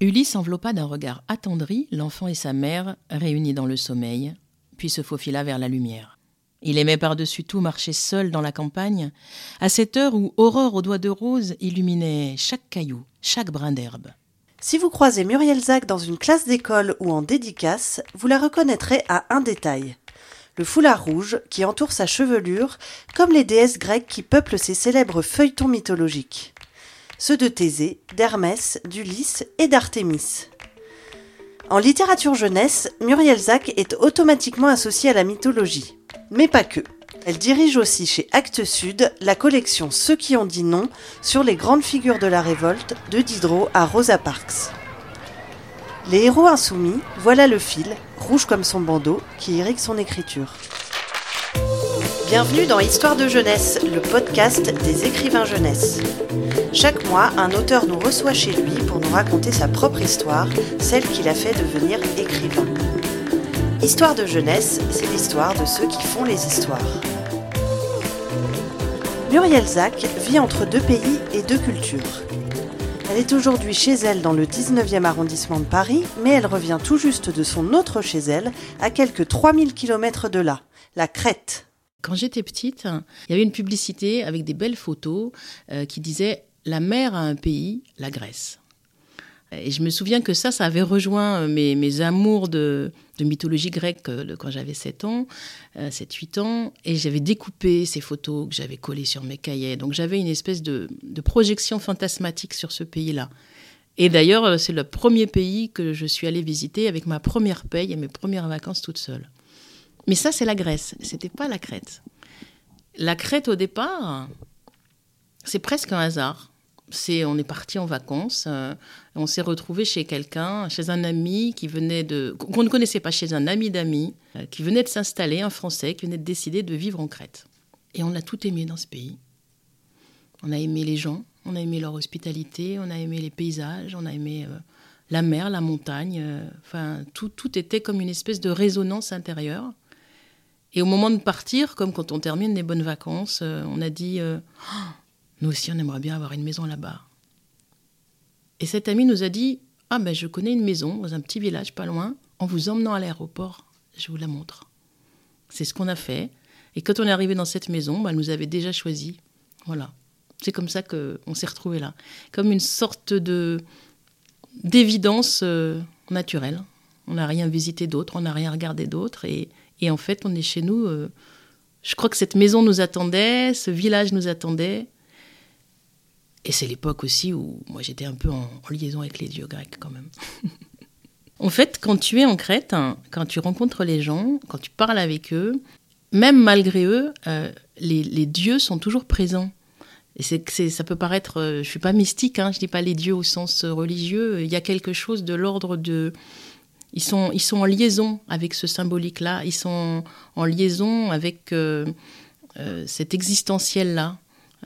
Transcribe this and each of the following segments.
Ulysse enveloppa d'un regard attendri l'enfant et sa mère, réunis dans le sommeil, puis se faufila vers la lumière. Il aimait par-dessus tout marcher seul dans la campagne, à cette heure où Aurore aux doigts de rose illuminait chaque caillou, chaque brin d'herbe. Si vous croisez Muriel Zac dans une classe d'école ou en dédicace, vous la reconnaîtrez à un détail. Le foulard rouge qui entoure sa chevelure, comme les déesses grecques qui peuplent ces célèbres feuilletons mythologiques. Ceux de Thésée, d'Hermès, d'Ulysse et d'Artémis. En littérature jeunesse, Muriel Zac est automatiquement associée à la mythologie. Mais pas que. Elle dirige aussi chez Actes Sud la collection Ceux qui ont dit non sur les grandes figures de la révolte de Diderot à Rosa Parks. Les héros insoumis, voilà le fil, rouge comme son bandeau, qui irrigue son écriture. Bienvenue dans Histoire de jeunesse, le podcast des écrivains jeunesse. Chaque mois, un auteur nous reçoit chez lui pour nous raconter sa propre histoire, celle qui l'a fait devenir écrivain. Histoire de jeunesse, c'est l'histoire de ceux qui font les histoires. Muriel Zac vit entre deux pays et deux cultures. Elle est aujourd'hui chez elle dans le 19e arrondissement de Paris, mais elle revient tout juste de son autre chez elle, à quelques 3000 km de là, la Crète. Quand j'étais petite, il y avait une publicité avec des belles photos euh, qui disait La mer a un pays, la Grèce. Et je me souviens que ça, ça avait rejoint euh, mes, amours de, de, mythologie grecque euh, quand j'avais 7 ans, 7-8 ans. Et j'avais découpé ces photos que j'avais collées sur mes cahiers. Donc j'avais une espèce de, de, projection fantasmatique sur ce pays-là. Et d'ailleurs, c'est le premier pays que je suis allée visiter avec ma première paye et mes premières vacances toute seule. Mais ça, c'est la Grèce. C'était pas la Crète. La Crète, au départ, c'est presque un hasard. On est parti en vacances, euh, on s'est retrouvé chez quelqu'un, chez un ami qui venait de, qu'on ne connaissait pas, chez un ami d'amis, euh, qui venait de s'installer, un Français, qui venait de décider de vivre en Crète. Et on a tout aimé dans ce pays. On a aimé les gens, on a aimé leur hospitalité, on a aimé les paysages, on a aimé euh, la mer, la montagne. Enfin, tout, tout était comme une espèce de résonance intérieure. Et au moment de partir, comme quand on termine des bonnes vacances, on a dit Nous aussi, on aimerait bien avoir une maison là-bas. Et cet ami nous a dit Ah, ben, je connais une maison dans un petit village pas loin. En vous emmenant à l'aéroport, je vous la montre. C'est ce qu'on a fait. Et quand on est arrivé dans cette maison, ben, elle nous avait déjà choisi. Voilà. C'est comme ça qu'on s'est retrouvés là. Comme une sorte de d'évidence euh, naturelle. On n'a rien visité d'autre, on n'a rien regardé d'autre. Et, en fait, on est chez nous. euh, je crois que cette maison nous attendait, ce village nous attendait. Et c'est l'époque aussi où moi j'étais un peu en, liaison avec les dieux grecs quand même. en fait, quand tu es en Crète, hein, quand tu rencontres les gens, quand tu parles avec eux, même malgré eux, euh, les, dieux sont toujours présents. Et ça peut paraître, euh, je suis pas mystique, hein, je dis pas les dieux au sens euh, religieux. Il y a quelque chose de l'ordre de, ils sont, ils sont en liaison avec ce symbolique-là. Ils sont en liaison avec euh, cet existentiel-là.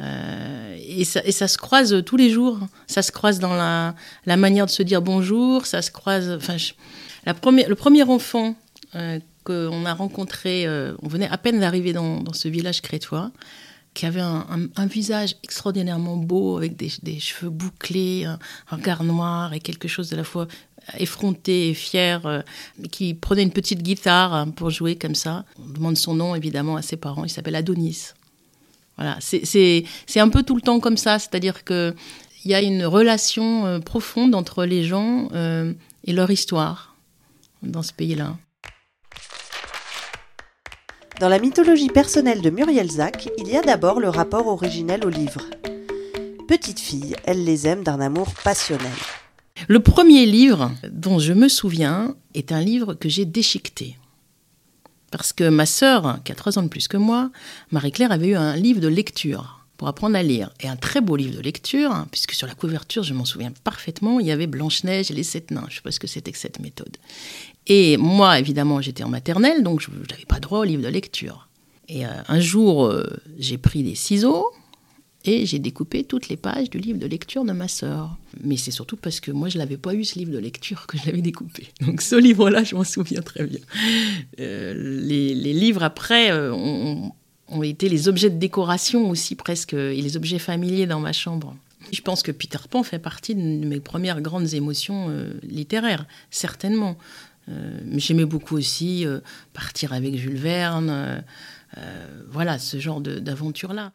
Euh, et, ça, se croise tous les jours. Ça se croise dans la, la manière de se dire bonjour. Ça se croise. Enfin, le premier enfant euh, qu'on a rencontré, euh, on venait à peine d'arriver dans, dans ce village crétois, qui avait un, visage extraordinairement beau, avec des, cheveux bouclés, un, regard noir et quelque chose de la fois effronté et fier, qui prenait une petite guitare hein, pour jouer comme ça. On demande son nom évidemment à ses parents, il s'appelle Adonis. Voilà, c'est- un peu tout le temps comme ça, c'est-à-dire que il y a une relation euh, profonde entre les gens euh, et leur histoire dans ce pays-là. Dans la mythologie personnelle de Muriel Zac, il y a d'abord le rapport originel au livre. Petite fille, elle les aime d'un amour passionnel. Le premier livre dont je me souviens est un livre que j'ai déchiqueté. Parce que ma sœur, qui a trois ans de plus que moi, Marie-Claire, avait eu un livre de lecture pour apprendre à lire. Et un très beau livre de lecture, hein, puisque sur la couverture, je m'en souviens parfaitement, il y avait Blanche-Neige et les sept nains. Je ne sais pas ce que c'était que cette méthode. Et moi, évidemment, j'étais en maternelle, donc je n'avais pas droit au livre de lecture. Et euh, un jour, euh, j'ai pris des ciseaux et j'ai découpé toutes les pages du livre de lecture de ma sœur. Mais c'est surtout parce que moi, je l'avais pas eu, ce livre de lecture, que je l'avais découpé. Donc ce livre-là, je m'en souviens très bien. Euh, les, livres après euh, ont, été les objets de décoration aussi presque, et les objets familiers dans ma chambre. Je pense que Peter Pan fait partie de mes premières grandes émotions euh, littéraires, certainement. J'aimais beaucoup aussi partir avec Jules Verne, voilà, ce genre d'aventure-là.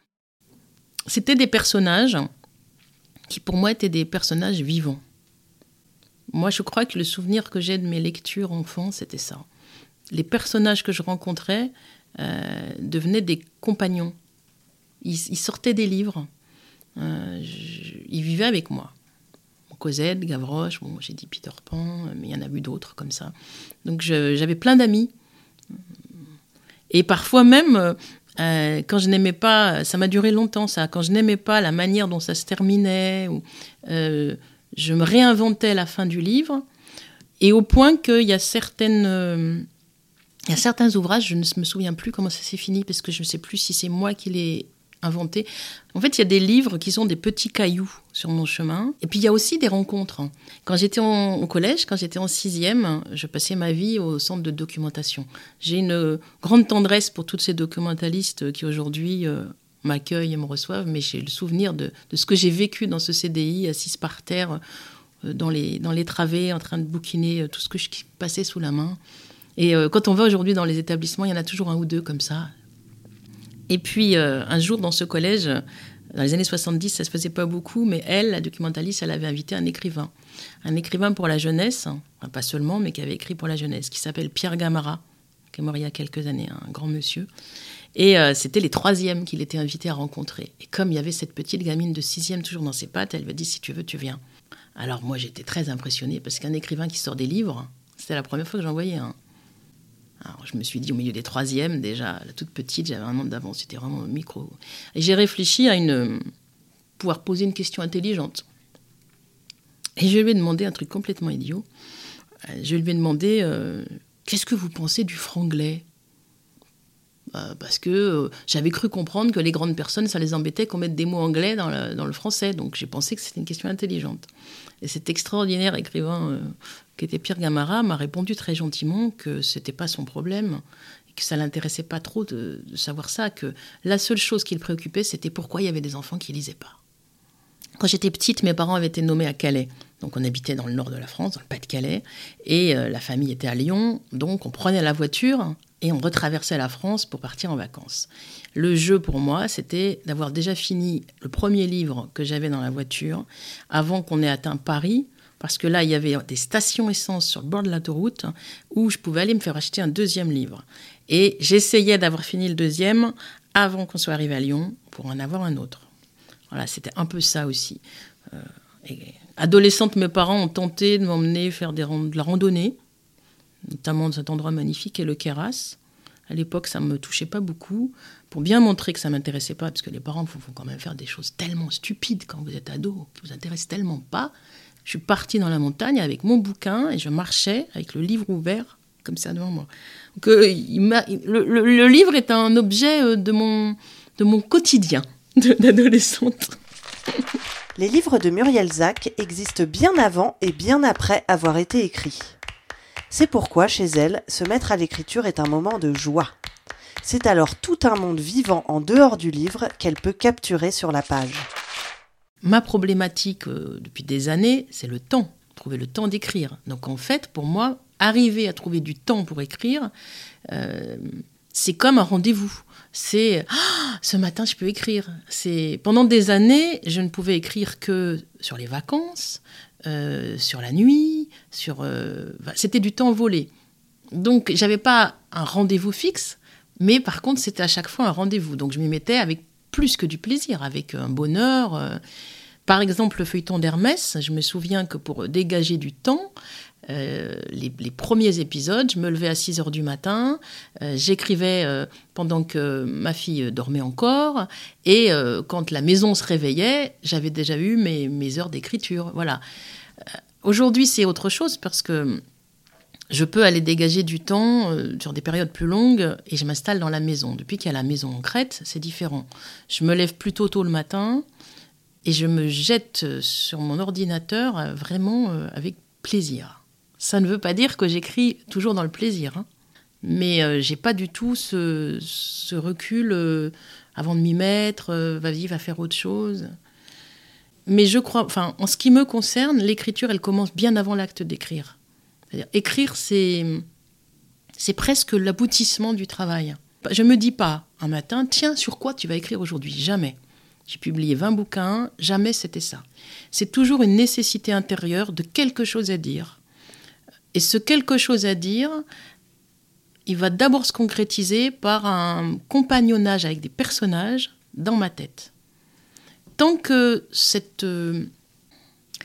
C'était des personnages qui pour moi étaient des personnages vivants. Moi, je crois que le souvenir que j'ai de mes lectures enfants, c'était ça. Les personnages que je rencontrais devenaient des compagnons. ils sortaient des livres euh, il vivait avec moi. Cosette, Gavroche, j'ai dit Peter Pan, mais il y en a eu d'autres comme ça. Donc j'avais plein d'amis. Et parfois même, euh, quand je n'aimais pas, ça m'a duré longtemps ça, quand je n'aimais pas la manière dont ça se terminait, ou, euh, je me réinventais la fin du livre, et au point qu'il y a certaines... il y a certains ouvrages, je ne me souviens plus comment ça s'est fini, parce que je ne sais plus si c'est moi qui les inventé. En fait, il y a des livres qui sont des petits cailloux sur mon chemin. Et puis, il y a aussi des rencontres. Quand j'étais au collège, quand j'étais en sixième, je passais ma vie au centre de documentation. J'ai une grande tendresse pour tous ces documentalistes qui aujourd'hui euh, m'accueillent et me reçoivent, mais j'ai le souvenir de, ce que j'ai vécu dans ce CDI, assise par terre, euh, dans, les, dans les travées, en train de bouquiner euh, tout ce que je passais sous la main. Et quand on va aujourd'hui dans les établissements, il y en a toujours un ou deux comme ça, et puis, euh, un jour, dans ce collège, dans les années 70, ça se faisait pas beaucoup, mais elle, la documentaliste, elle avait invité un écrivain. Un écrivain pour la jeunesse, pas seulement, mais qui avait écrit pour la jeunesse, qui s'appelle Pierre Gamara, qui est mort il y a quelques années, un grand monsieur. Et euh, c'était les troisièmes qu'il était invité à rencontrer. Et comme il y avait cette petite gamine de sixième toujours dans ses pattes, elle lui dit si tu veux, tu viens. Alors moi, j'étais très impressionnée parce qu'un écrivain qui sort des livres, c'était la première fois que j'en voyais un. Alors, je me suis dit au milieu des troisièmes, déjà, la toute petite, j'avais un monde d'avance, c'était vraiment micro. Et j'ai réfléchi à une, pouvoir poser une question intelligente. Et je lui ai demandé un truc complètement idiot. Je lui ai demandé euh, Qu'est-ce que vous pensez du franglais? Bah, Parce que euh, j'avais cru comprendre que les grandes personnes, ça les embêtait qu'on mette des mots anglais dans le, français. Donc j'ai pensé que c'était une question intelligente. Et cet extraordinaire écrivain euh, qui était Pierre Gamara, m'a répondu très gentiment que c'était pas son problème, que ça l'intéressait pas trop de, savoir ça, que la seule chose qui le préoccupait, c'était pourquoi il y avait des enfants qui lisaient pas. Quand j'étais petite, mes parents avaient été nommés à Calais. Donc on habitait dans le nord de la France, dans le Pas-de-Calais, et euh, la famille était à Lyon. Donc on prenait la voiture et on retraversait la France pour partir en vacances. Le jeu pour moi, c'était d'avoir déjà fini le premier livre que j'avais dans la voiture avant qu'on ait atteint Paris parce que là, il y avait des stations essence sur le bord de l'autoroute où je pouvais aller me faire acheter un deuxième livre. Et j'essayais d'avoir fini le deuxième avant qu'on soit arrivé à Lyon pour en avoir un autre. Voilà, c'était un peu ça aussi. Euh, adolescente, mes parents ont tenté de m'emmener faire de la randonnée, notamment dans cet endroit magnifique est le Keras. À l'époque, ça ne me touchait pas beaucoup, pour bien montrer que ça ne m'intéressait pas, parce que les parents font, quand même faire des choses tellement stupides quand vous êtes ado, qui ne vous intéressent tellement pas. Je suis partie dans la montagne avec mon bouquin et je marchais avec le livre ouvert comme ça devant moi. Euh, le, livre est un objet euh, de mon, de mon quotidien d'adolescente. Les livres de Muriel Zack existent bien avant et bien après avoir été écrits. C'est pourquoi, chez elle, se mettre à l'écriture est un moment de joie. C'est alors tout un monde vivant en dehors du livre qu'elle peut capturer sur la page. Ma problématique euh, depuis des années, c'est le temps, trouver le temps d'écrire. Donc en fait, pour moi, arriver à trouver du temps pour écrire, euh, c'est comme un rendez-vous. C'est ah, ce matin, je peux écrire. C'est pendant des années, je ne pouvais écrire que sur les vacances, euh, sur la nuit, sur. c'était du temps volé. Donc j'avais pas un rendez-vous fixe, mais par contre c'était à chaque fois un rendez-vous. Donc je m'y mettais avec plus que du plaisir, avec un bonheur. Euh. Par exemple, le feuilleton d'Hermès, je me souviens que pour dégager du temps, euh, les, premiers épisodes, je me levais à 6 heures du matin, euh, j'écrivais pendant que ma fille dormait encore, et quand la maison se réveillait, j'avais déjà eu mes, heures d'écriture. Voilà. Aujourd'hui, c'est autre chose parce que je peux aller dégager du temps euh, sur des périodes plus longues et je m'installe dans la maison. Depuis qu'il y a la maison en Crète, c'est différent. Je me lève plutôt tôt le matin et je me jette sur mon ordinateur euh, vraiment euh, avec plaisir. Ça ne veut pas dire que j'écris toujours dans le plaisir, hein. mais j'ai pas du tout ce, recul avant de m'y mettre. vas-y, va faire autre chose. Mais je crois, enfin, en ce qui me concerne, l'écriture, elle commence bien avant l'acte d'écrire. Écrire, c'est, c'est presque l'aboutissement du travail. Je me dis pas un matin, tiens, sur quoi tu vas écrire aujourd'hui? Jamais. J'ai publié 20 bouquins, jamais c'était ça. C'est toujours une nécessité intérieure de quelque chose à dire. Et ce quelque chose à dire, il va d'abord se concrétiser par un compagnonnage avec des personnages dans ma tête. Tant que cette, euh,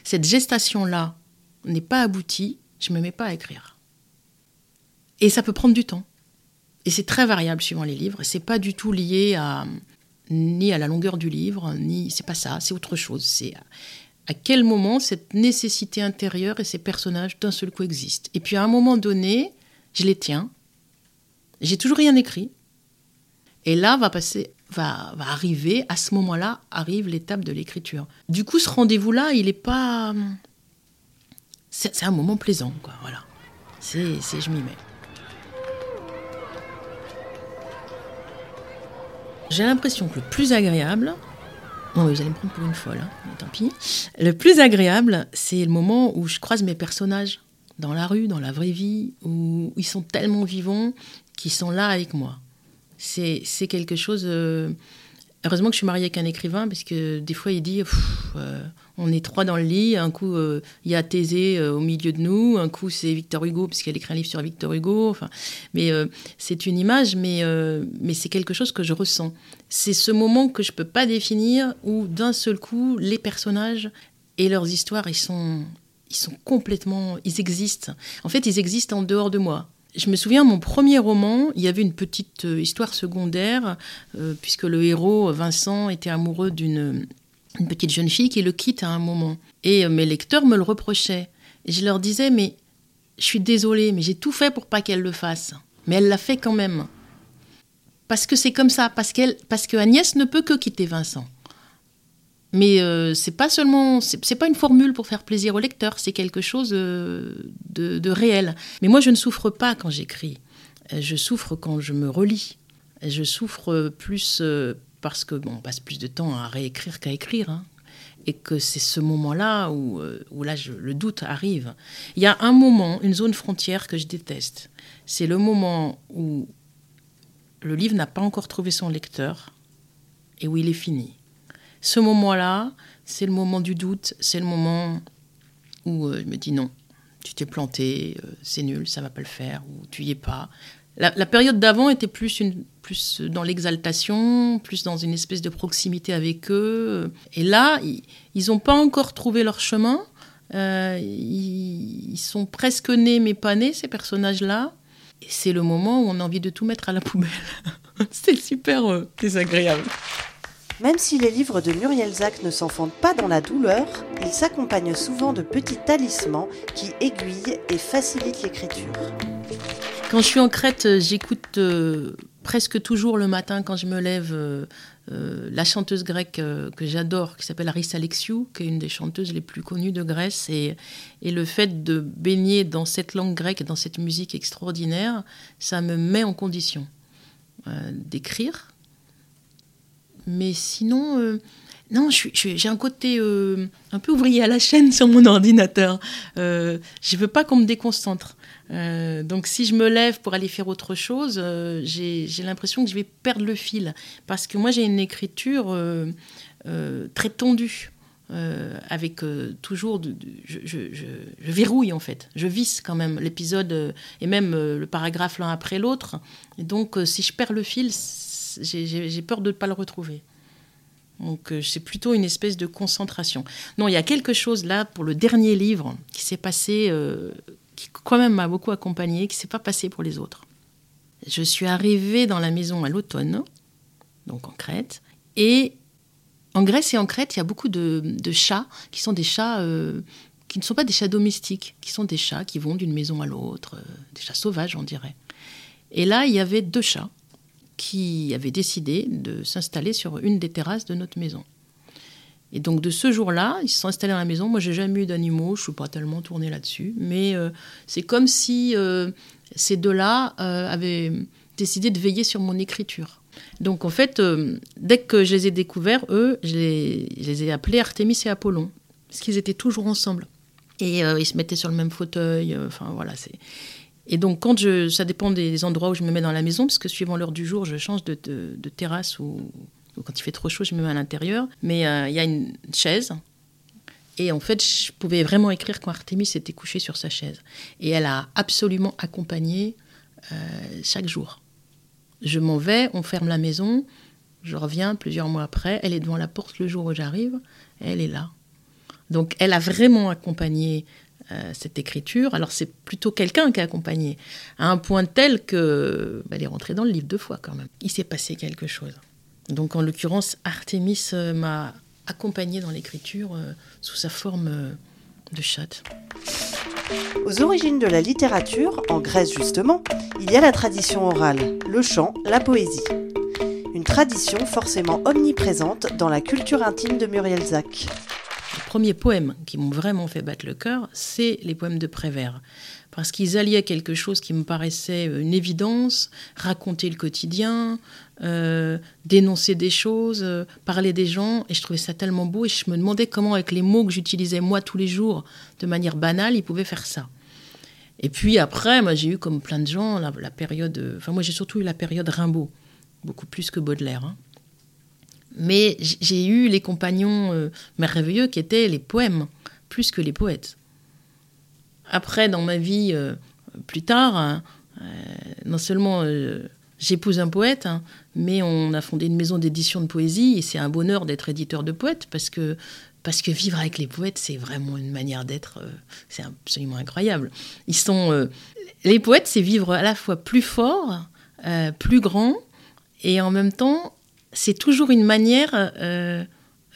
cette gestation-là n'est pas aboutie, je ne me mets pas à écrire. Et ça peut prendre du temps. Et c'est très variable suivant les livres. C'est pas du tout lié à ni à la longueur du livre, ni c'est pas ça. C'est autre chose. C'est à quel moment cette nécessité intérieure et ces personnages d'un seul coup existent. Et puis à un moment donné, je les tiens. J'ai toujours rien écrit. Et là va passer, va, va arriver, à ce moment-là, arrive l'étape de l'écriture. Du coup, ce rendez-vous-là, il n'est pas. C'est un moment plaisant, quoi. Voilà. C'est, je m'y mets. J'ai l'impression que le plus agréable, vous allez me prendre pour une folle, hein, mais tant pis. Le plus agréable, c'est le moment où je croise mes personnages dans la rue, dans la vraie vie, où ils sont tellement vivants qu'ils sont là avec moi. C'est quelque chose. Euh, heureusement que je suis mariée avec un écrivain, parce que des fois, il dit euh, on est trois dans le lit. Un coup, euh, il y a Thésée euh, au milieu de nous. Un coup, c'est Victor Hugo, puisqu'elle écrit un livre sur Victor Hugo. Enfin, mais c'est une image, mais, mais c'est quelque chose que je ressens. C'est ce moment que je ne peux pas définir où, d'un seul coup, les personnages et leurs histoires, ils sont, ils sont complètement. Ils existent. En fait, ils existent en dehors de moi. Je me souviens, mon premier roman, il y avait une petite histoire secondaire, puisque le héros, Vincent, était amoureux d'une une petite jeune fille qui le quitte à un moment. Et euh, mes lecteurs me le reprochaient. Je leur disais, mais je suis désolée, mais j'ai tout fait pour pas qu'elle le fasse. Mais elle l'a fait quand même. Parce que c'est comme ça, parce, qu'elle, parce que Agnès ne peut que quitter Vincent. Mais euh, c'est pas seulement, c'est, pas une formule pour faire plaisir au lecteur, c'est quelque chose euh, de, réel. Mais moi, je ne souffre pas quand j'écris. Je souffre quand je me relis. Je souffre plus parce que bon, on passe plus de temps à réécrire qu'à écrire. Hein, et que c'est ce moment-là où, euh, où là, le doute arrive. Il y a un moment, une zone frontière que je déteste. C'est le moment où le livre n'a pas encore trouvé son lecteur et où il est fini. Ce moment-là, c'est le moment du doute, c'est le moment où euh, je me dis non, tu t'es planté, euh, c'est nul, ça va pas le faire, ou tu y es pas. La, période d'avant était plus, une, plus dans l'exaltation, plus dans une espèce de proximité avec eux. Et là, ils n'ont pas encore trouvé leur chemin. Euh, ils, sont presque nés mais pas nés, ces personnages-là. Et c'est le moment où on a envie de tout mettre à la poubelle. c'est super désagréable. Même si les livres de Muriel Zack ne s'enfondent pas dans la douleur, ils s'accompagnent souvent de petits talismans qui aiguillent et facilitent l'écriture. Quand je suis en Crète, euh, j'écoute euh, presque toujours le matin quand je me lève euh, la chanteuse grecque que j'adore, qui s'appelle Aris Alexiou, qui est une des chanteuses les plus connues de Grèce. Et, et le fait de baigner dans cette langue grecque et dans cette musique extraordinaire, ça me met en condition d'écrire. Mais sinon, non, j'ai un côté un peu ouvrier à la chaîne sur mon ordinateur. je ne veux pas qu'on me déconcentre. Euh, donc si je me lève pour aller faire autre chose, euh, j'ai l'impression que je vais perdre le fil. Parce que moi j'ai une écriture euh, très tendue. avec toujours, je, verrouille en fait, je visse quand même l'épisode et même le paragraphe l'un après l'autre. Et donc si je perds le fil, j'ai peur de ne pas le retrouver. Donc c'est plutôt une espèce de concentration. Non, il y a quelque chose là pour le dernier livre qui s'est passé qui quand même m'a beaucoup accompagnée, qui s'est pas passé pour les autres. Je suis arrivée dans la maison à l'automne, donc en Crète, et en Grèce et en Crète, il y a beaucoup de, chats qui sont des chats euh, qui ne sont pas des chats domestiques, qui sont des chats qui vont d'une maison à l'autre, euh, des chats sauvages, on dirait. Et là, il y avait deux chats qui avaient décidé de s'installer sur une des terrasses de notre maison. Et donc de ce jour-là, ils se sont installés dans la maison. Moi, j'ai jamais eu d'animaux, je suis pas tellement tournée là-dessus, mais euh, c'est comme si euh, ces deux-là euh, avaient décidé de veiller sur mon écriture. Donc en fait, dès que je les ai découverts, eux, je les, ai appelés Artémis et Apollon, parce qu'ils étaient toujours ensemble. Et ils se mettaient sur le même fauteuil, enfin voilà, c'est... Et donc, quand ça dépend des endroits où je me mets dans la maison, parce que suivant l'heure du jour, je change de, terrasse ou, quand il fait trop chaud, je me mets à l'intérieur. Mais il y a une chaise. Et en fait, je pouvais vraiment écrire quand Artémis était couchée sur sa chaise. Et elle a absolument accompagné chaque jour. Je m'en vais, on ferme la maison, je reviens plusieurs mois après, elle est devant la porte le jour où j'arrive, elle est là. Donc elle a vraiment accompagné euh, cette écriture. Alors c'est plutôt quelqu'un qui a accompagné, à un point tel que bah, elle est rentrée dans le livre deux fois quand même. Il s'est passé quelque chose. Donc en l'occurrence, Artémis euh, m'a accompagné dans l'écriture euh, sous sa forme de chatte. Aux origines de la littérature, en Grèce justement, il y a la tradition orale, le chant, la poésie. Une tradition forcément omniprésente dans la culture intime de Muriel Zac. Premiers poèmes qui m'ont vraiment fait battre le cœur, c'est les poèmes de Prévert parce qu'ils alliaient quelque chose qui me paraissait euh, une évidence, raconter le quotidien, euh, dénoncer des choses, euh, parler des gens, et je trouvais ça tellement beau, et je me demandais comment, avec les mots que j'utilisais moi tous les jours, de manière banale, ils pouvaient faire ça. Et puis après, moi j'ai eu comme plein de gens la, période, enfin moi j'ai surtout eu la période Rimbaud, beaucoup plus que Baudelaire. Hein. Mais j'ai eu les compagnons merveilleux qui étaient les poèmes, plus que les poètes. Après, dans ma vie, euh, plus tard, hein, euh, non seulement euh, j'épouse un poète, hein, mais on a fondé une maison d'édition de poésie et c'est un bonheur d'être éditeur de poète parce que parce que vivre avec les poètes, c'est vraiment une manière d'être, c'est absolument incroyable. Ils sont, les poètes, c'est vivre à la fois plus fort, plus grand, et en même temps, c'est toujours une manière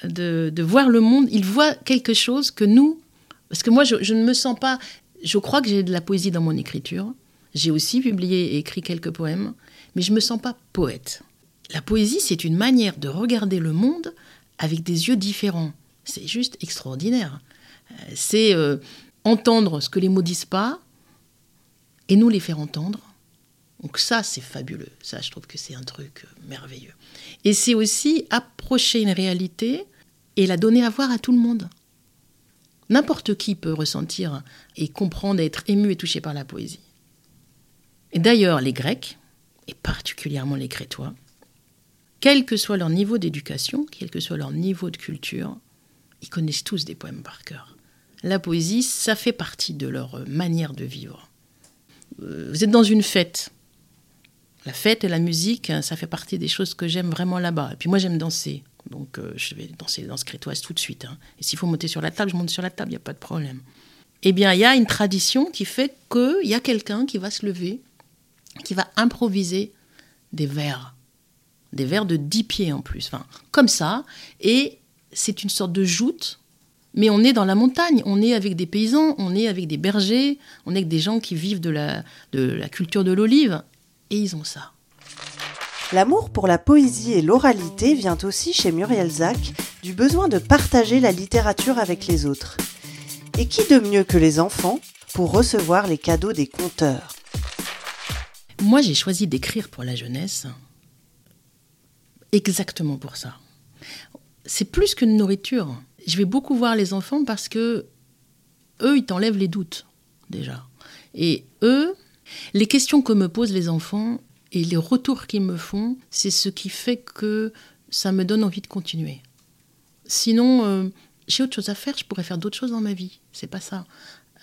de, de, voir le monde. Ils voient quelque chose que nous, parce que moi, je, je ne me sens pas je crois que j'ai de la poésie dans mon écriture. J'ai aussi publié et écrit quelques poèmes, mais je ne me sens pas poète. La poésie, c'est une manière de regarder le monde avec des yeux différents. C'est juste extraordinaire. Euh, c'est euh, entendre ce que les mots disent pas et nous les faire entendre. Donc ça, c'est fabuleux. Ça, je trouve que c'est un truc euh, merveilleux. Et c'est aussi approcher une réalité et la donner à voir à tout le monde. N'importe qui peut ressentir et comprendre, être ému et touché par la poésie. Et d'ailleurs, les Grecs, et particulièrement les Crétois, quel que soit leur niveau d'éducation, quel que soit leur niveau de culture, ils connaissent tous des poèmes par cœur. La poésie, ça fait partie de leur manière de vivre. Euh, vous êtes dans une fête. La fête et la musique, ça fait partie des choses que j'aime vraiment là-bas. Et puis moi, j'aime danser. Donc euh, je vais danser dans ce crétoise tout de suite. Hein. Et s'il faut monter sur la table, je monte sur la table, il n'y a pas de problème. Eh bien, il y a une tradition qui fait qu'il y a quelqu'un qui va se lever, qui va improviser des vers. Des vers de 10 pieds en plus. Enfin, comme ça. Et c'est une sorte de joute. Mais on est dans la montagne, on est avec des paysans, on est avec des bergers, on est avec des gens qui vivent de la culture de l'olive. Et ils ont ça. L'amour pour la poésie et l'oralité vient aussi chez Muriel Zac du besoin de partager la littérature avec les autres. Et qui de mieux que les enfants pour recevoir les cadeaux des conteurs? Moi, j'ai choisi d'écrire pour la jeunesse exactement pour ça. C'est plus qu'une nourriture. Je vais beaucoup voir les enfants parce que eux, ils t'enlèvent les doutes déjà. Et eux, les questions que me posent les enfants, et les retours qu'ils me font, c'est ce qui fait que ça me donne envie de continuer. Sinon, euh, j'ai autre chose à faire, je pourrais faire d'autres choses dans ma vie. C'est pas ça.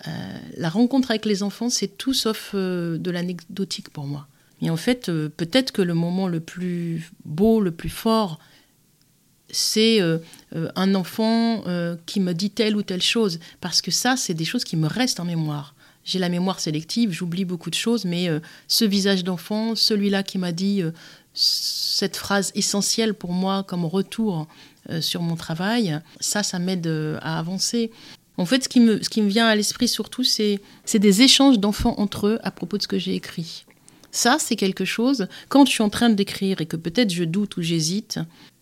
Euh, la rencontre avec les enfants, c'est tout sauf euh, de l'anecdotique pour moi. Et en fait, peut-être que le moment le plus beau, le plus fort, c'est un enfant qui me dit telle ou telle chose. Parce que ça, c'est des choses qui me restent en mémoire j'ai la mémoire sélective, j'oublie beaucoup de choses, mais euh, ce visage d'enfant, celui-là qui m'a dit euh, cette phrase essentielle pour moi comme retour euh, sur mon travail, ça, ça m'aide à avancer. En fait, ce qui me, ce qui me vient à l'esprit surtout, c'est des échanges d'enfants entre eux à propos de ce que j'ai écrit. Ça, c'est quelque chose, quand je suis en train d'écrire et que peut-être je doute ou j'hésite,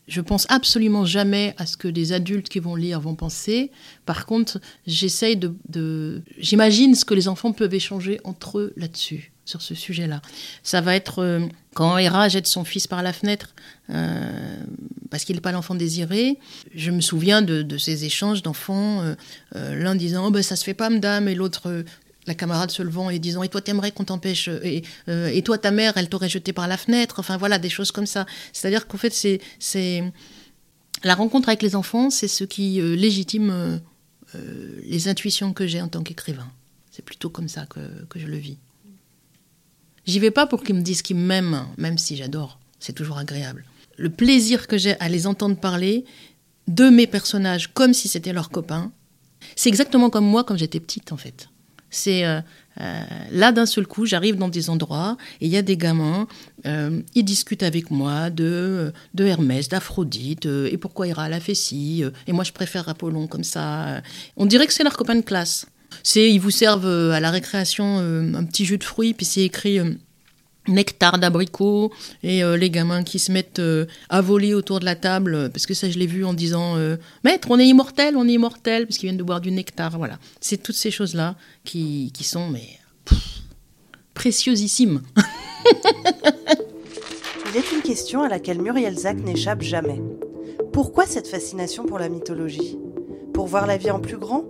je pense absolument jamais à ce que les adultes qui vont lire vont penser. Par contre, j'essaye de, j'imagine ce que les enfants peuvent échanger entre eux là-dessus. sur ce sujet-là. Ça va être euh, quand Hera jette son fils par la fenêtre euh, parce qu'il n'est pas l'enfant désiré. Je me souviens de, ces échanges d'enfants, l'un disant oh, ben, ça se fait pas, madame, et l'autre la camarade se levant et disant et toi t'aimerais qu'on t'empêche et, et, toi ta mère elle t'aurait jeté par la fenêtre enfin voilà des choses comme ça c'est à dire qu'en fait c'est c'est la rencontre avec les enfants c'est ce qui légitime les intuitions que j'ai en tant qu'écrivain c'est plutôt comme ça que, je le vis. J'y vais pas pour qu'ils me disent qu'ils m'aiment, même si j'adore. C'est toujours agréable. Le plaisir que j'ai à les entendre parler de mes personnages comme si c'était leurs copains, c'est exactement comme moi quand j'étais petite en fait. C'est euh, euh, là d'un seul coup, j'arrive dans des endroits et il y a des gamins, euh, ils discutent avec moi de, de Hermès, d'Aphrodite, et pourquoi ira à la fessie, et moi je préfère Apollon comme ça. On dirait que c'est leur copain de classe. C'est, ils vous servent à la récréation un petit jus de fruits, puis c'est écrit nectar d'abricot et les gamins qui se mettent à voler autour de la table parce que ça je l'ai vu en disant maître on est immortel on est immortel parce qu'ils viennent de boire du nectar voilà. C'est toutes ces choses là qui, qui sont mais précieusissimes il est une question à laquelle Muriel Zac n'échappe jamais. Pourquoi cette fascination pour la mythologie? Pour voir la vie en plus grand?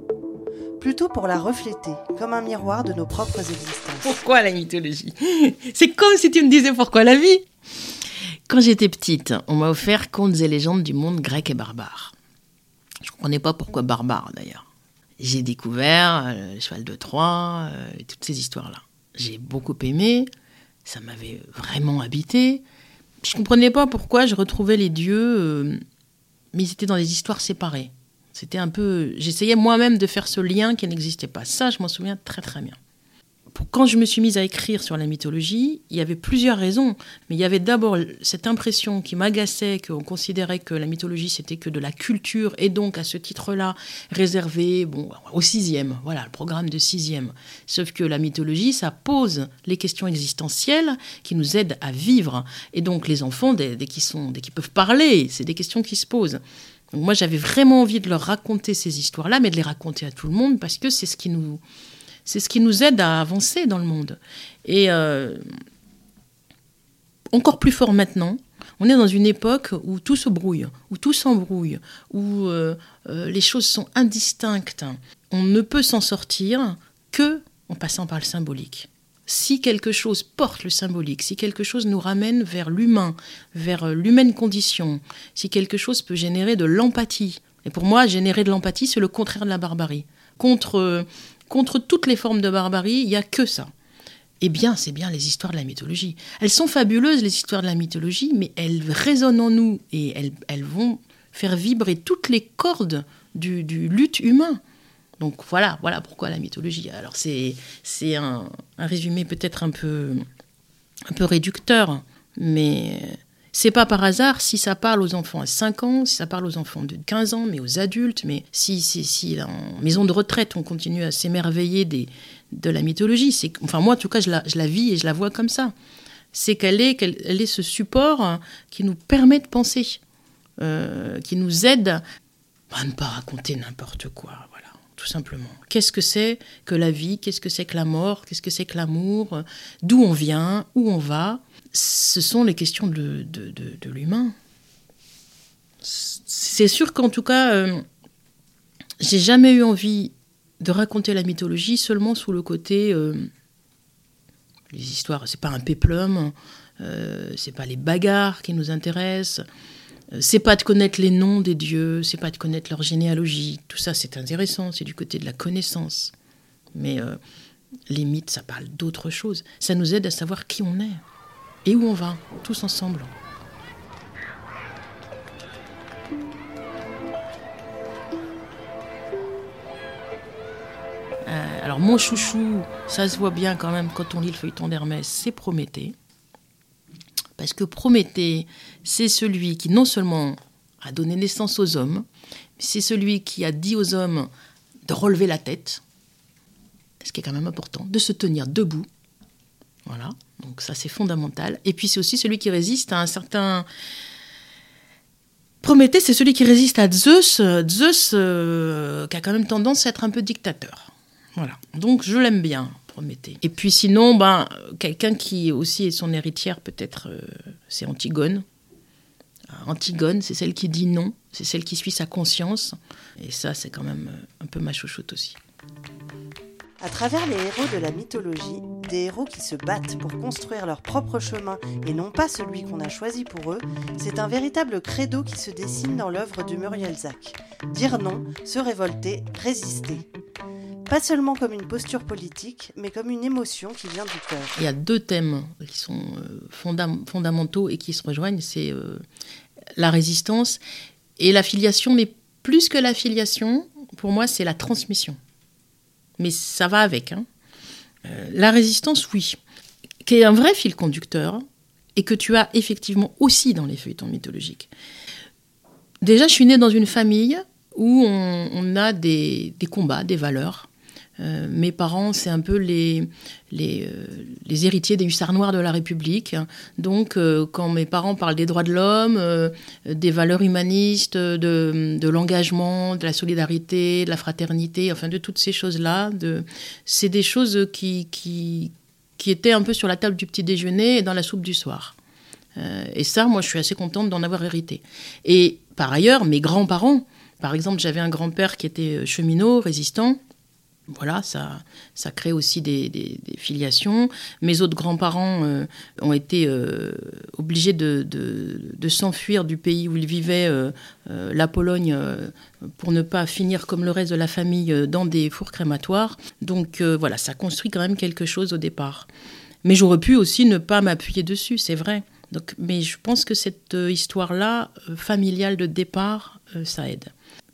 Plutôt pour la refléter, comme un miroir de nos propres existences. Pourquoi la mythologie? C'est comme si tu me disais pourquoi la vie Quand j'étais petite, on m'a offert contes et légendes du monde grec et barbare. Je ne comprenais pas pourquoi barbare d'ailleurs. J'ai découvert euh, le cheval de Troie euh, et toutes ces histoires-là. J'ai beaucoup aimé, ça m'avait vraiment habité. Je ne comprenais pas pourquoi je retrouvais les dieux, euh, mais ils étaient dans des histoires séparées. C'était un peu. J'essayais moi-même de faire ce lien qui n'existait pas. Ça, je m'en souviens très très bien. Quand je me suis mise à écrire sur la mythologie, il y avait plusieurs raisons. Mais il y avait d'abord cette impression qui m'agaçait qu'on considérait que la mythologie c'était que de la culture et donc à ce titre-là réservé bon, au sixième. Voilà, le programme de sixième. Sauf que la mythologie, ça pose les questions existentielles qui nous aident à vivre. Et donc les enfants, dès, qu'ils sont, dès qu'ils peuvent parler, c'est des questions qui se posent moi, j'avais vraiment envie de leur raconter ces histoires-là, mais de les raconter à tout le monde parce que c'est ce qui nous, c'est ce qui nous aide à avancer dans le monde. Et euh, encore plus fort maintenant, on est dans une époque où tout se brouille, où tout s'embrouille, où euh, euh, les choses sont indistinctes. On ne peut s'en sortir que en passant par le symbolique si quelque chose porte le symbolique, si quelque chose nous ramène vers l'humain, vers euh, l'humaine condition, si quelque chose peut générer de l'empathie, et pour moi, générer de l'empathie, c'est le contraire de la barbarie. Contre, euh, contre toutes les formes de barbarie, il n'y a que ça. Eh bien, c'est bien les histoires de la mythologie. Elles sont fabuleuses, les histoires de la mythologie, mais elles résonnent en nous et elles, vont faire vibrer toutes les cordes du, du lutte humain. Donc voilà, voilà pourquoi la mythologie. Alors c'est c'est un, résumé peut-être un peu un peu réducteur, mais c'est pas par hasard si ça parle aux enfants à 5 ans, si ça parle aux enfants de 15 ans, mais aux adultes, mais si, si, si en maison de retraite on continue à s'émerveiller de la mythologie, c'est enfin moi en tout cas je la, je la vis et je la vois comme ça. C'est qu'elle est, qu'elle est ce support qui nous permet de penser, euh, qui nous aide à ne pas raconter n'importe quoi tout simplement. Qu'est-ce que c'est que la vie? Qu'est-ce que c'est que la mort? Qu'est-ce que c'est que l'amour? D'où on vient? Où on va? Ce sont les questions de, de, l'humain. C'est sûr qu'en tout cas, euh, j'ai jamais eu envie de raconter la mythologie seulement sous le côté euh, les histoires. C'est pas un péplum, euh, c'est pas les bagarres qui nous intéressent. Euh, c'est pas de connaître les noms des dieux, c'est pas de connaître leur généalogie. Tout ça, c'est intéressant, c'est du côté de la connaissance. Mais euh, les mythes, ça parle d'autre chose. Ça nous aide à savoir qui on est et où on va, tous ensemble. Euh, alors mon chouchou, ça se voit bien quand même quand on lit le feuilleton d'Hermès, c'est Prométhée. Parce que Prométhée, c'est celui qui non seulement a donné naissance aux hommes, mais c'est celui qui a dit aux hommes de relever la tête, ce qui est quand même important, de se tenir debout. Voilà, donc ça c'est fondamental. Et puis c'est aussi celui qui résiste à un certain... Prométhée, c'est celui qui résiste à Zeus, Zeus euh, qui a quand même tendance à être un peu dictateur. Voilà, donc je l'aime bien. Et puis sinon, ben, quelqu'un qui aussi est son héritière, peut-être, euh, c'est Antigone. Antigone, c'est celle qui dit non, c'est celle qui suit sa conscience. Et ça, c'est quand même un peu ma chouchoute aussi. À travers les héros de la mythologie, des héros qui se battent pour construire leur propre chemin et non pas celui qu'on a choisi pour eux, c'est un véritable credo qui se dessine dans l'œuvre de Muriel Zac. Dire non, se révolter, résister. Pas seulement comme une posture politique, mais comme une émotion qui vient du cœur. Il y a deux thèmes qui sont euh, fondamentaux et qui se rejoignent, c'est euh, la résistance et l'affiliation, mais plus que l'affiliation, pour moi, c'est la transmission mais ça va avec. Hein. Euh, la résistance, oui, qui est un vrai fil conducteur et que tu as effectivement aussi dans les feuilletons mythologiques. Déjà, je suis née dans une famille où on, a des, combats, des valeurs, euh, mes parents, c'est un peu les, les, euh, les, héritiers des hussards noirs de la République. Donc, euh, quand mes parents parlent des droits de l'homme, des valeurs humanistes, de, de l'engagement, de la solidarité, de la fraternité, enfin de toutes ces choses-là, de, c'est des choses qui, qui, qui étaient un peu sur la table du petit déjeuner et dans la soupe du soir. et ça, moi, je suis assez contente d'en avoir hérité. Et par ailleurs, mes grands-parents, par exemple, j'avais un grand-père qui était cheminot, résistant voilà, ça, ça crée aussi des, filiations. Mes autres grands-parents euh, ont été euh, obligés de, s'enfuir du pays où ils vivaient, euh, la Pologne, pour ne pas finir comme le reste de la famille dans des fours crématoires. Donc voilà, ça construit quand même quelque chose au départ. Mais j'aurais pu aussi ne pas m'appuyer dessus, c'est vrai. Donc, mais je pense que cette histoire-là, familiale de départ, ça aide.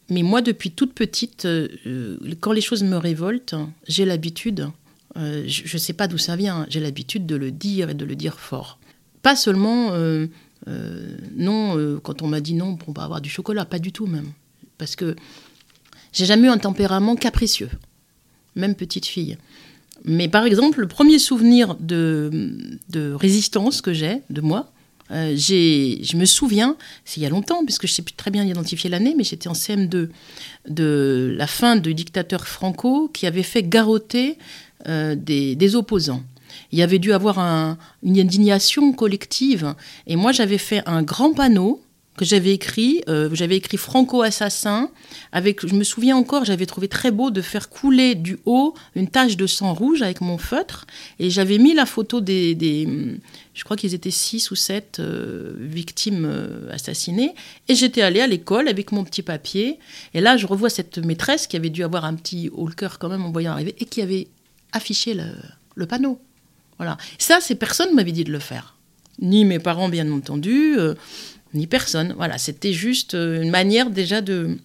Mais moi, depuis toute petite, euh, euh, quand les choses me révoltent, j'ai l'habitude, euh, je ne sais pas d'où ça vient, j'ai l'habitude de le dire et de le dire fort. Pas seulement, non, quand on m'a dit non, on va avoir du chocolat, pas du tout même. Parce que j'ai jamais eu un tempérament capricieux, même petite fille. Mais par exemple, le premier souvenir de, de résistance que j'ai de moi, euh, je me souviens, c'est il y a longtemps, puisque je ne sais plus très bien identifier l'année, mais j'étais en CM2, de la fin du dictateur Franco qui avait fait garrotter euh, des, opposants. Il y avait dû avoir une indignation collective. Et moi, j'avais fait un grand panneau que j'avais écrit. Euh, j'avais écrit Franco assassin. Avec, je me souviens encore, j'avais trouvé très beau de faire couler du haut une tache de sang rouge avec mon feutre. Et j'avais mis la photo des, je crois qu'ils étaient six ou sept euh, victimes euh, assassinées. Et j'étais allée à l'école avec mon petit papier. Et là, je revois cette maîtresse qui avait dû avoir un petit haut le cœur quand même en voyant arriver et qui avait affiché le, le panneau. Voilà. Ça, c'est personne m'avait dit de le faire. Ni mes parents, bien entendu ni personne. Voilà, c'était juste euh, une manière déjà de,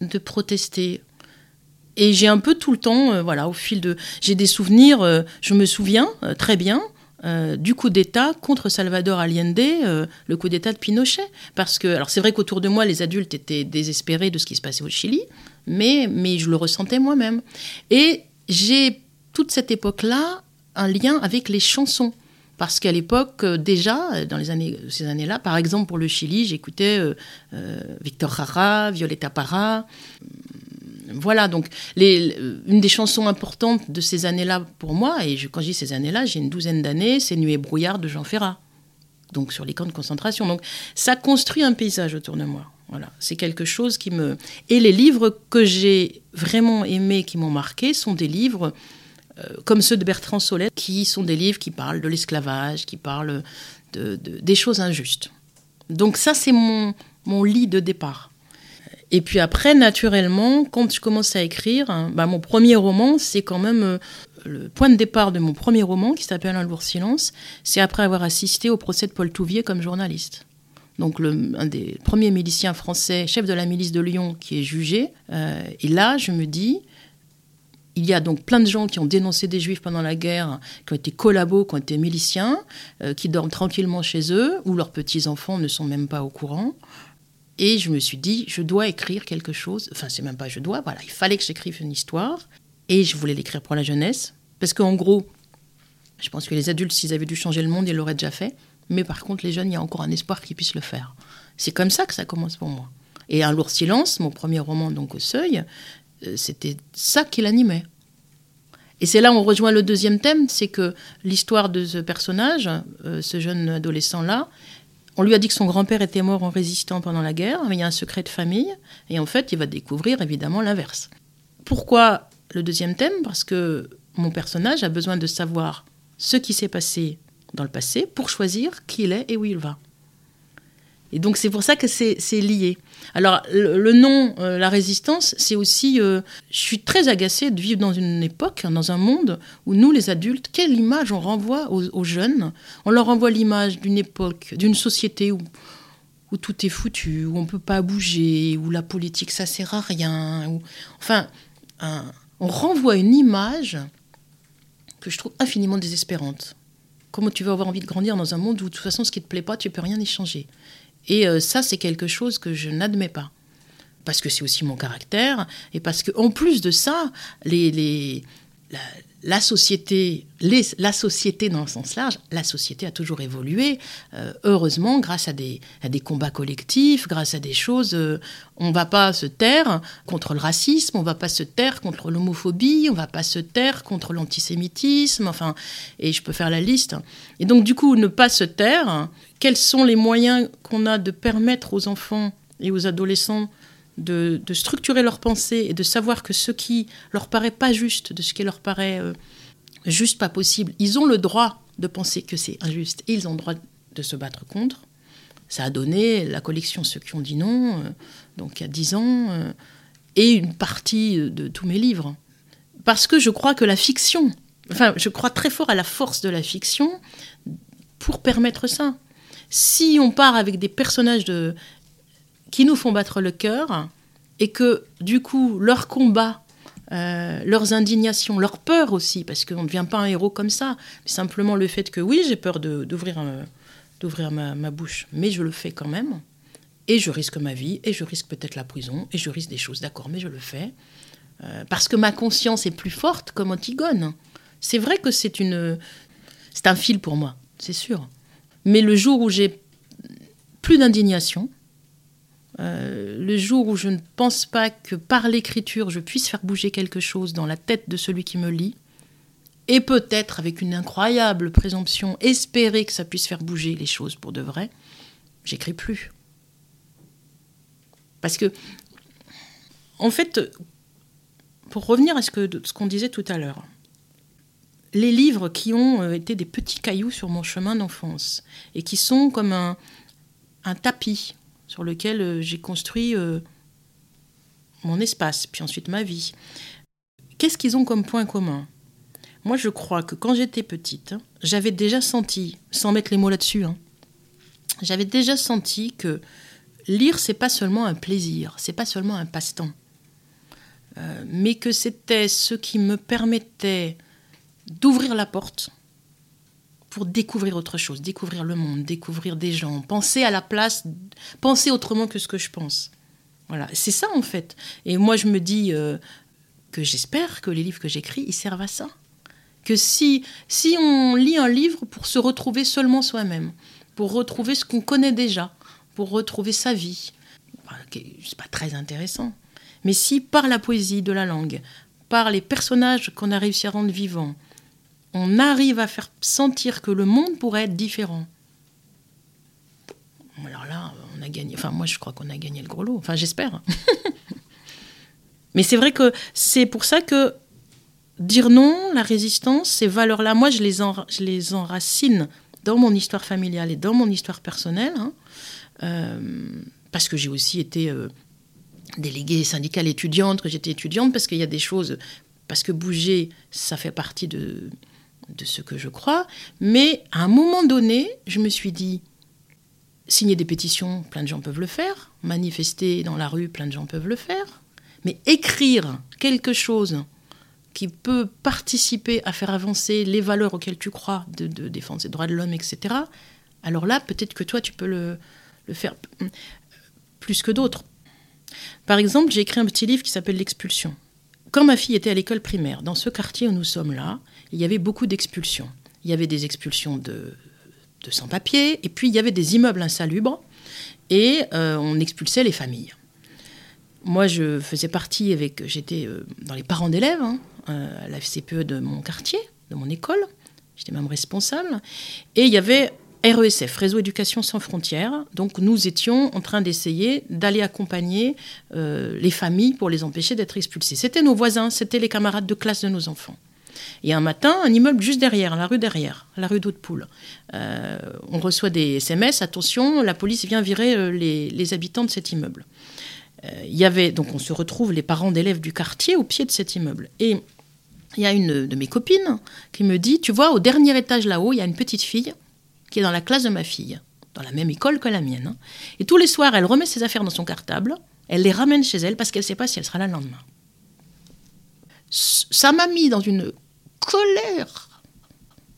de protester. Et j'ai un peu tout le temps, euh, voilà, au fil de... J'ai des souvenirs, euh, je me souviens très bien du coup d'État contre Salvador Allende, le coup d'État de Pinochet. Parce que, alors c'est vrai qu'autour de moi, les adultes étaient désespérés de ce qui se passait au Chili, mais, mais je le ressentais moi-même. Et j'ai toute cette époque-là un lien avec les chansons. Parce qu'à l'époque, euh, déjà, euh, dans les années, ces années-là, par exemple pour le Chili, j'écoutais euh, Victor Jara, Violeta Parra. Voilà, donc une des chansons importantes de ces années-là pour moi, et je, quand je dis ces années-là, j'ai une douzaine d'années, c'est Nuit et brouillard de Jean Ferrat. Donc sur les camps de concentration. Donc ça construit un paysage autour de moi. Voilà, c'est quelque chose qui me. Et les livres que j'ai vraiment aimés, qui m'ont marqué, sont des livres comme ceux de Bertrand Sollet, qui sont des livres qui parlent de l'esclavage, qui parlent de, des choses injustes. Donc ça, c'est mon, mon lit de départ. Et puis après, naturellement, quand je commence à écrire, hein, bah, mon premier roman, c'est quand même euh, le point de départ de mon premier roman, qui s'appelle Un lourd silence. C'est après avoir assisté au procès de Paul Touvier comme journaliste. Donc un des premiers miliciens français, chef de la milice de Lyon, qui est jugé. Euh, et là, je me dis, il y a donc plein de gens qui ont dénoncé des juifs pendant la guerre, qui ont été collabos, qui ont été miliciens, euh, qui dorment tranquillement chez eux, ou leurs petits-enfants ne sont même pas au courant. Et je me suis dit, je dois écrire quelque chose. Enfin, c'est même pas je dois, voilà, il fallait que j'écrive une histoire. Et je voulais l'écrire pour la jeunesse. Parce qu'en gros, je pense que les adultes, s'ils avaient dû changer le monde, ils l'auraient déjà fait. Mais par contre, les jeunes, il y a encore un espoir qu'ils puissent le faire. C'est comme ça que ça commence pour moi. Et Un lourd silence, mon premier roman donc au seuil, c'était ça qui l'animait. Et c'est là où on rejoint le deuxième thème, c'est que l'histoire de ce personnage, euh, ce jeune adolescent-là, on lui a dit que son grand-père était mort en résistant pendant la guerre, mais il y a un secret de famille, et en fait, il va découvrir évidemment l'inverse. Pourquoi le deuxième thème? Parce que mon personnage a besoin de savoir ce qui s'est passé dans le passé pour choisir qui il est et où il va. Et donc c'est pour ça que c'est lié. Alors le, nom, euh, la résistance, c'est aussi... Euh, je suis très agacée de vivre dans une époque, dans un monde où nous, les adultes, quelle image on renvoie aux, jeunes? On leur renvoie l'image d'une époque, d'une société où, tout est foutu, où on ne peut pas bouger, où la politique, ça sert à rien. enfin, on renvoie une image que je trouve infiniment désespérante. Comment tu vas avoir envie de grandir dans un monde où de toute façon ce qui te plaît pas, tu peux rien y changer? Et euh, ça, c'est quelque chose que je n'admets pas. Parce que c'est aussi mon caractère, et parce qu'en plus de ça, les, les, la, société, la société dans le sens large, la société a toujours évolué, euh, heureusement, grâce à des, combats collectifs, grâce à des choses. Euh, on ne va pas se taire contre le racisme, on ne va pas se taire contre l'homophobie, on ne va pas se taire contre l'antisémitisme, enfin, et je peux faire la liste. Et donc, du coup, ne pas se taire, quels sont les moyens qu'on a de permettre aux enfants et aux adolescents de, structurer leur pensée et de savoir que ce qui leur paraît pas juste, de ce qui leur paraît euh, juste pas possible, ils ont le droit de penser que c'est injuste et ils ont le droit de se battre contre. Ça a donné la collection Ceux qui ont dit non, euh, donc il y a dix ans, euh, et une partie de tous mes livres. Parce que je crois que la fiction, enfin, je crois très fort à la force de la fiction pour permettre ça si on part avec des personnages de... qui nous font battre le cœur, et que du coup, leur combat, euh, leurs indignations, leur peur aussi, parce qu'on ne devient pas un héros comme ça, mais simplement le fait que oui, j'ai peur d'ouvrir d'ouvrir ma, ma, bouche, mais je le fais quand même, et je risque ma vie, et je risque peut-être la prison, et je risque des choses, d'accord, mais je le fais, euh, parce que ma conscience est plus forte comme Antigone. C'est vrai que c'est une... C'est un fil pour moi, c'est sûr. Mais le jour où j'ai plus d'indignation, euh, le jour où je ne pense pas que par l'écriture je puisse faire bouger quelque chose dans la tête de celui qui me lit, et peut-être avec une incroyable présomption espérer que ça puisse faire bouger les choses pour de vrai, j'écris plus. Parce que, en fait, pour revenir à ce qu'on disait tout à l'heure, les livres qui ont euh, été des petits cailloux sur mon chemin d'enfance et qui sont comme un, tapis sur lequel euh, j'ai construit euh, mon espace, puis ensuite ma vie. Qu'est-ce qu'ils ont comme point commun? Moi, je crois que quand j'étais petite, j'avais déjà senti, sans mettre les mots là-dessus, hein, j'avais déjà senti que lire, c'est pas seulement un plaisir, c'est pas seulement un passe-temps, mais que c'était ce qui me permettait d'ouvrir la porte pour découvrir autre chose, découvrir le monde, découvrir des gens, penser à la place, penser autrement que ce que je pense. Voilà, c'est ça en fait. Et moi je me dis euh, que j'espère que les livres que j'écris, ils servent à ça. Que si, si on lit un livre pour se retrouver seulement soi-même, pour retrouver ce qu'on connaît déjà, pour retrouver sa vie, c'est pas très intéressant. Mais si par la poésie de la langue, par les personnages qu'on a réussi à rendre vivants, on arrive à faire sentir que le monde pourrait être différent. Alors là, on a gagné. Enfin, moi, je crois qu'on a gagné le gros lot. Enfin, j'espère. Mais c'est vrai que c'est pour ça que dire non, la résistance, ces valeurs-là, moi, je les, enracine dans mon histoire familiale et dans mon histoire personnelle. Hein. Euh, parce que j'ai aussi été euh, déléguée syndicale étudiante, que j'étais étudiante, parce qu'il y a des choses. Parce que bouger, ça fait partie de, de ce que je crois, mais à un moment donné, je me suis dit, signer des pétitions, plein de gens peuvent le faire, manifester dans la rue, plein de gens peuvent le faire, mais écrire quelque chose qui peut participer à faire avancer les valeurs auxquelles tu crois, de, défendre les droits de l'homme, etc., alors là, peut-être que toi, tu peux le, le faire plus que d'autres. Par exemple, j'ai écrit un petit livre qui s'appelle L'expulsion. Quand ma fille était à l'école primaire, dans ce quartier où nous sommes là, il y avait beaucoup d'expulsions. Il y avait des expulsions de, sans-papiers, et puis il y avait des immeubles insalubres, et euh, on expulsait les familles. Moi, je faisais partie avec, j'étais euh, dans les parents d'élèves, hein, à la FCPE de mon quartier, de mon école. J'étais même responsable. Et il y avait RESF, Réseau Éducation sans frontières. Donc nous étions en train d'essayer d'aller accompagner euh, les familles pour les empêcher d'être expulsés. C'était nos voisins, c'était les camarades de classe de nos enfants. Et un matin, un immeuble juste derrière, la rue derrière, la rue d'Haute-Poule. Euh, on reçoit des SMS, attention, la police vient virer euh, les, habitants de cet immeuble. Il y avait, donc on se retrouve, les parents d'élèves du quartier au pied de cet immeuble. Et il y a une de mes copines qui me dit, tu vois, au dernier étage là-haut, il y a une petite fille qui est dans la classe de ma fille, dans la même école que la mienne. Hein. Et tous les soirs, elle remet ses affaires dans son cartable, elle les ramène chez elle parce qu'elle ne sait pas si elle sera là le lendemain. Ça m'a mis dans une colère.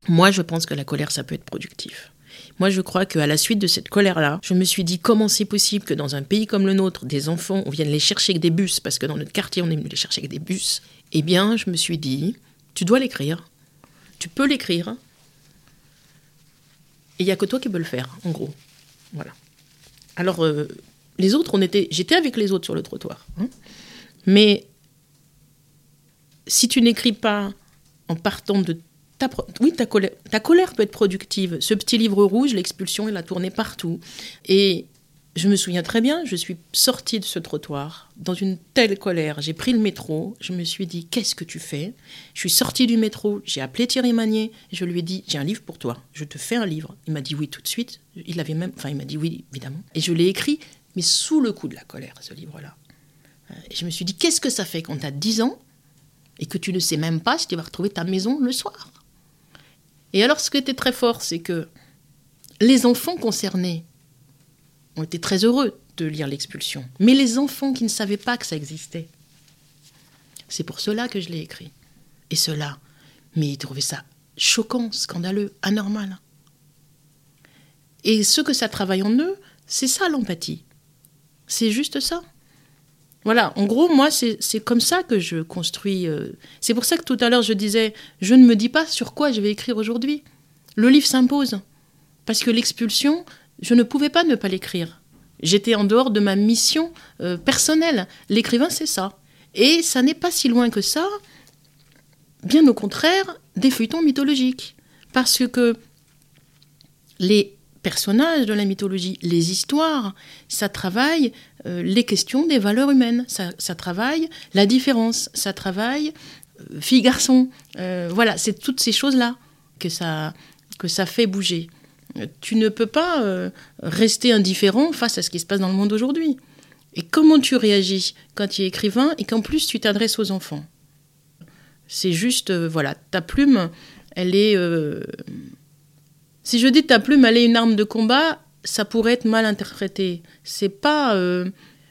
Moi, je pense que la colère, ça peut être productif. Moi, je crois qu'à la suite de cette colère-là, je me suis dit comment c'est possible que dans un pays comme le nôtre, des enfants, on vienne les chercher avec des bus, parce que dans notre quartier, on venu les chercher avec des bus. Eh bien, je me suis dit, tu dois l'écrire. Tu peux l'écrire. Et il n'y a que toi qui peux le faire, en gros. Voilà. Alors, euh, les autres, on était, j'étais avec les autres sur le trottoir. Hein. Mais si tu n'écris pas en partant de ta, oui, ta colère, ta colère peut être productive. Ce petit livre rouge, l'expulsion, il a tourné partout. Et je me souviens très bien, je suis sortie de ce trottoir dans une telle colère. J'ai pris le métro, je me suis dit Qu'est-ce que tu fais? Je suis sortie du métro, j'ai appelé Thierry Magnier, je lui ai dit J'ai un livre pour toi, je te fais un livre. Il m'a dit oui tout de suite. Il avait même, enfin, il m'a dit oui, évidemment. Et je l'ai écrit, mais sous le coup de la colère, ce livre-là. Euh, et je me suis dit Qu'est-ce que ça fait quand tu as 10 ans et que tu ne sais même pas si tu vas retrouver ta maison le soir Et alors, ce qui était très fort, c'est que les enfants concernés, ont été très heureux de lire l'expulsion. Mais les enfants qui ne savaient pas que ça existait, c'est pour cela que je l'ai écrit. Et cela, mais ils trouvaient ça choquant, scandaleux, anormal. Et ce que ça travaille en eux, c'est ça l'empathie. C'est juste ça. Voilà, en gros, moi, c'est comme ça que je construis. Euh, c'est pour ça que tout à l'heure, je disais, je ne me dis pas sur quoi je vais écrire aujourd'hui. Le livre s'impose. Parce que l'expulsion, je ne pouvais pas ne pas l'écrire. J'étais en dehors de ma mission euh, personnelle. L'écrivain, c'est ça. Et ça n'est pas si loin que ça, bien au contraire, des feuilletons mythologiques. Parce que les personnages de la mythologie, les histoires, ça travaille euh, les questions des valeurs humaines, ça, travaille la différence, ça travaille euh, fille-garçon. voilà, c'est toutes ces choses-là que ça, que ça fait bouger tu ne peux pas euh, rester indifférent face à ce qui se passe dans le monde aujourd'hui. Et comment tu réagis quand tu es écrivain et qu'en plus tu t'adresses aux enfants? C'est juste, euh, voilà, ta plume, elle est... Euh, si je dis ta plume, elle est une arme de combat, ça pourrait être mal interprété. C'est pas...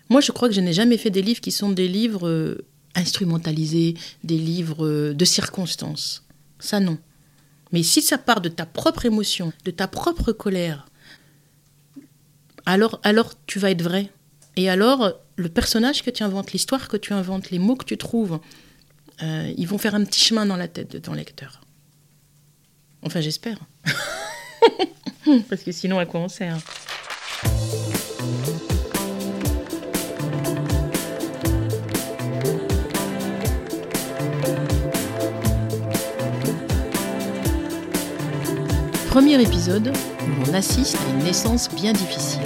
Moi, je crois que je n'ai jamais fait des livres qui sont des livres instrumentalisés, des livres de circonstances. Ça, non. Mais si ça part de ta propre émotion, de ta propre colère, alors, alors tu vas être vrai. Et alors, le personnage que tu inventes, l'histoire que tu inventes, les mots que tu trouves, euh, ils vont faire un petit chemin dans la tête de ton lecteur. Enfin, j'espère. Parce que sinon, à quoi on sert Premier épisode où on assiste à une naissance bien difficile.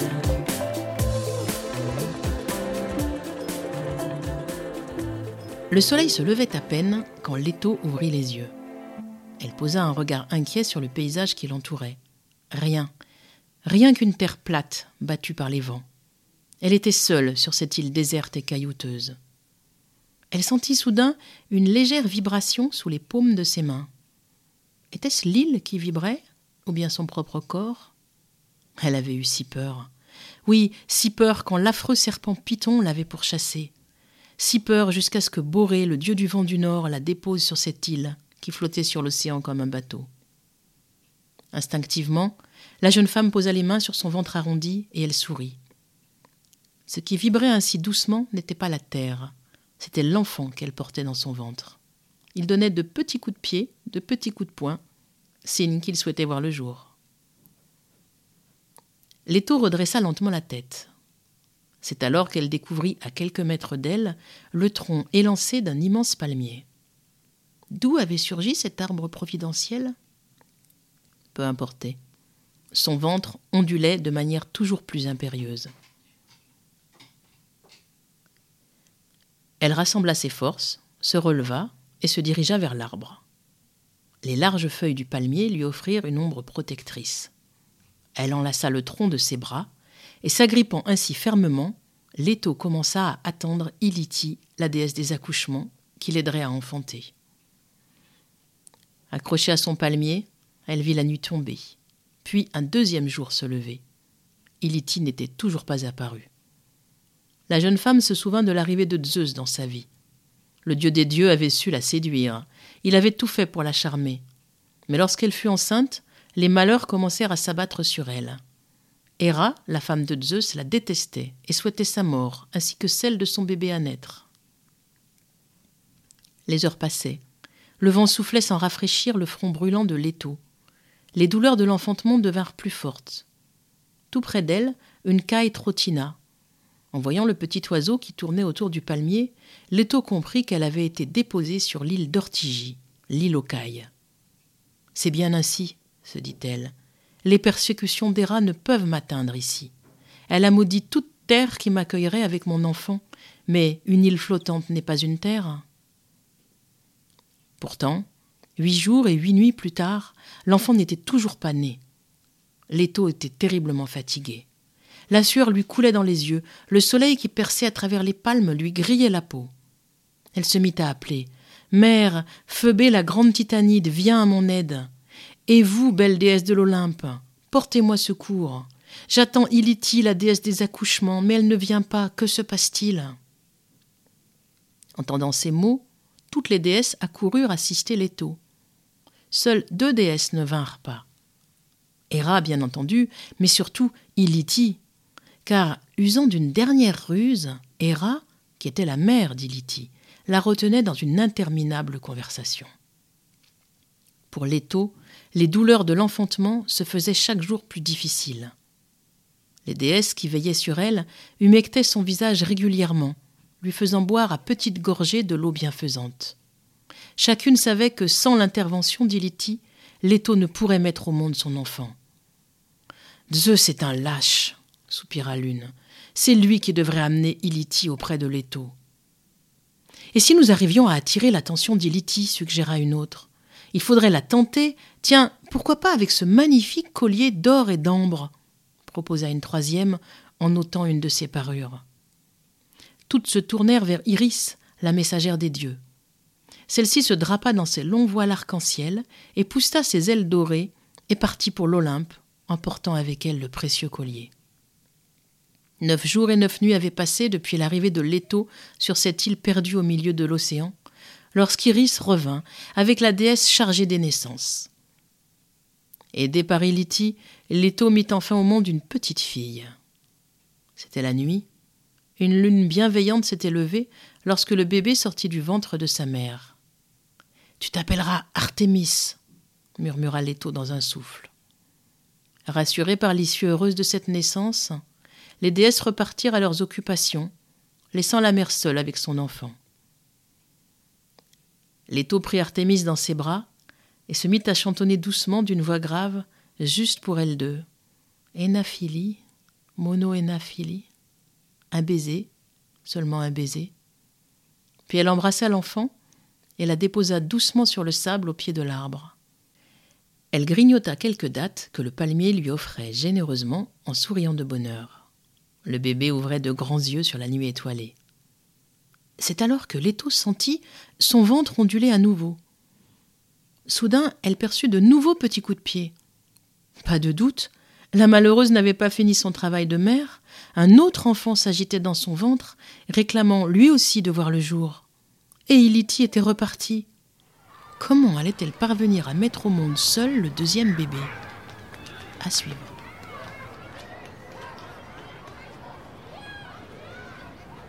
Le soleil se levait à peine quand Leto ouvrit les yeux. Elle posa un regard inquiet sur le paysage qui l'entourait. Rien, rien qu'une terre plate battue par les vents. Elle était seule sur cette île déserte et caillouteuse. Elle sentit soudain une légère vibration sous les paumes de ses mains. Était-ce l'île qui vibrait ou bien son propre corps? Elle avait eu si peur. Oui, si peur quand l'affreux serpent Python l'avait pourchassée. Si peur jusqu'à ce que Boré, le dieu du vent du Nord, la dépose sur cette île qui flottait sur l'océan comme un bateau. Instinctivement, la jeune femme posa les mains sur son ventre arrondi et elle sourit. Ce qui vibrait ainsi doucement n'était pas la terre, c'était l'enfant qu'elle portait dans son ventre. Il donnait de petits coups de pied, de petits coups de poing, signe qu'il souhaitait voir le jour. Leto redressa lentement la tête. C'est alors qu'elle découvrit à quelques mètres d'elle le tronc élancé d'un immense palmier. D'où avait surgi cet arbre providentiel? Peu importait. Son ventre ondulait de manière toujours plus impérieuse. Elle rassembla ses forces, se releva et se dirigea vers l'arbre. Les larges feuilles du palmier lui offrirent une ombre protectrice. Elle enlaça le tronc de ses bras, et s'agrippant ainsi fermement, Leto commença à attendre Iliti, la déesse des accouchements, qui l'aiderait à enfanter. Accrochée à son palmier, elle vit la nuit tomber, puis un deuxième jour se lever. Iliti n'était toujours pas apparu. La jeune femme se souvint de l'arrivée de Zeus dans sa vie. Le dieu des dieux avait su la séduire. Il avait tout fait pour la charmer. Mais lorsqu'elle fut enceinte, les malheurs commencèrent à s'abattre sur elle. Héra, la femme de Zeus, la détestait et souhaitait sa mort, ainsi que celle de son bébé à naître. Les heures passaient. Le vent soufflait sans rafraîchir le front brûlant de Leto. Les douleurs de l'enfantement devinrent plus fortes. Tout près d'elle, une caille trottina. En voyant le petit oiseau qui tournait autour du palmier, Leto comprit qu'elle avait été déposée sur l'île d'Ortigie, l'île aux cailles. C'est bien ainsi, se dit-elle. Les persécutions d'Héra ne peuvent m'atteindre ici. Elle a maudit toute terre qui m'accueillerait avec mon enfant, mais une île flottante n'est pas une terre. Pourtant, huit jours et huit nuits plus tard, l'enfant n'était toujours pas né. Leto était terriblement fatigué. La sueur lui coulait dans les yeux, le soleil qui perçait à travers les palmes lui grillait la peau. Elle se mit à appeler. Mère, Phoebé la grande titanide, viens à mon aide. Et vous, belle déesse de l'Olympe, portez-moi secours. J'attends Iliti, la déesse des accouchements, mais elle ne vient pas. Que se passe-t-il? Entendant ces mots, toutes les déesses accoururent assister Leto. Seules deux déesses ne vinrent pas. Héra, bien entendu, mais surtout Iliti, car, usant d'une dernière ruse, Héra, qui était la mère d'Iliti, la retenait dans une interminable conversation. Pour Leto, les douleurs de l'enfantement se faisaient chaque jour plus difficiles. Les déesses qui veillaient sur elle humectaient son visage régulièrement, lui faisant boire à petites gorgées de l'eau bienfaisante. Chacune savait que sans l'intervention d'Iliti, Leto ne pourrait mettre au monde son enfant. Zeus est un lâche, soupira l'une. C'est lui qui devrait amener Iliti auprès de Leto. Et si nous arrivions à attirer l'attention d'Iliti, suggéra une autre. Il faudrait la tenter. Tiens, pourquoi pas avec ce magnifique collier d'or et d'ambre proposa une troisième en ôtant une de ses parures. Toutes se tournèrent vers Iris, la messagère des dieux. Celle-ci se drapa dans ses longs voiles arc-en-ciel et poussa ses ailes dorées et partit pour l'Olympe, emportant avec elle le précieux collier. Neuf jours et neuf nuits avaient passé depuis l'arrivée de Leto sur cette île perdue au milieu de l'océan, lorsqu'Iris revint avec la déesse chargée des naissances. Aidé par Iliti, Leto mit enfin au monde une petite fille. C'était la nuit. Une lune bienveillante s'était levée lorsque le bébé sortit du ventre de sa mère. Tu t'appelleras Artémis, murmura Leto dans un souffle. Rassurée par l'issue heureuse de cette naissance, les déesses repartirent à leurs occupations, laissant la mère seule avec son enfant. Leto prit Artémis dans ses bras et se mit à chantonner doucement d'une voix grave, juste pour elles deux. Énaphilie, mono-énaphilie, un baiser, seulement un baiser. Puis elle embrassa l'enfant et la déposa doucement sur le sable au pied de l'arbre. Elle grignota quelques dattes que le palmier lui offrait généreusement en souriant de bonheur. Le bébé ouvrait de grands yeux sur la nuit étoilée. C'est alors que Leto sentit son ventre onduler à nouveau. Soudain, elle perçut de nouveaux petits coups de pied. Pas de doute, la malheureuse n'avait pas fini son travail de mère. Un autre enfant s'agitait dans son ventre, réclamant lui aussi de voir le jour. Et Iliti était reparti. Comment allait-elle parvenir à mettre au monde seule le deuxième bébé? À suivre.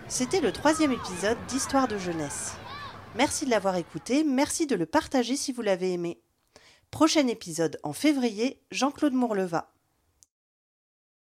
C'était le troisième épisode d'Histoire de jeunesse. Merci de l'avoir écouté, merci de le partager si vous l'avez aimé. Prochain épisode en février, Jean-Claude Mourleva.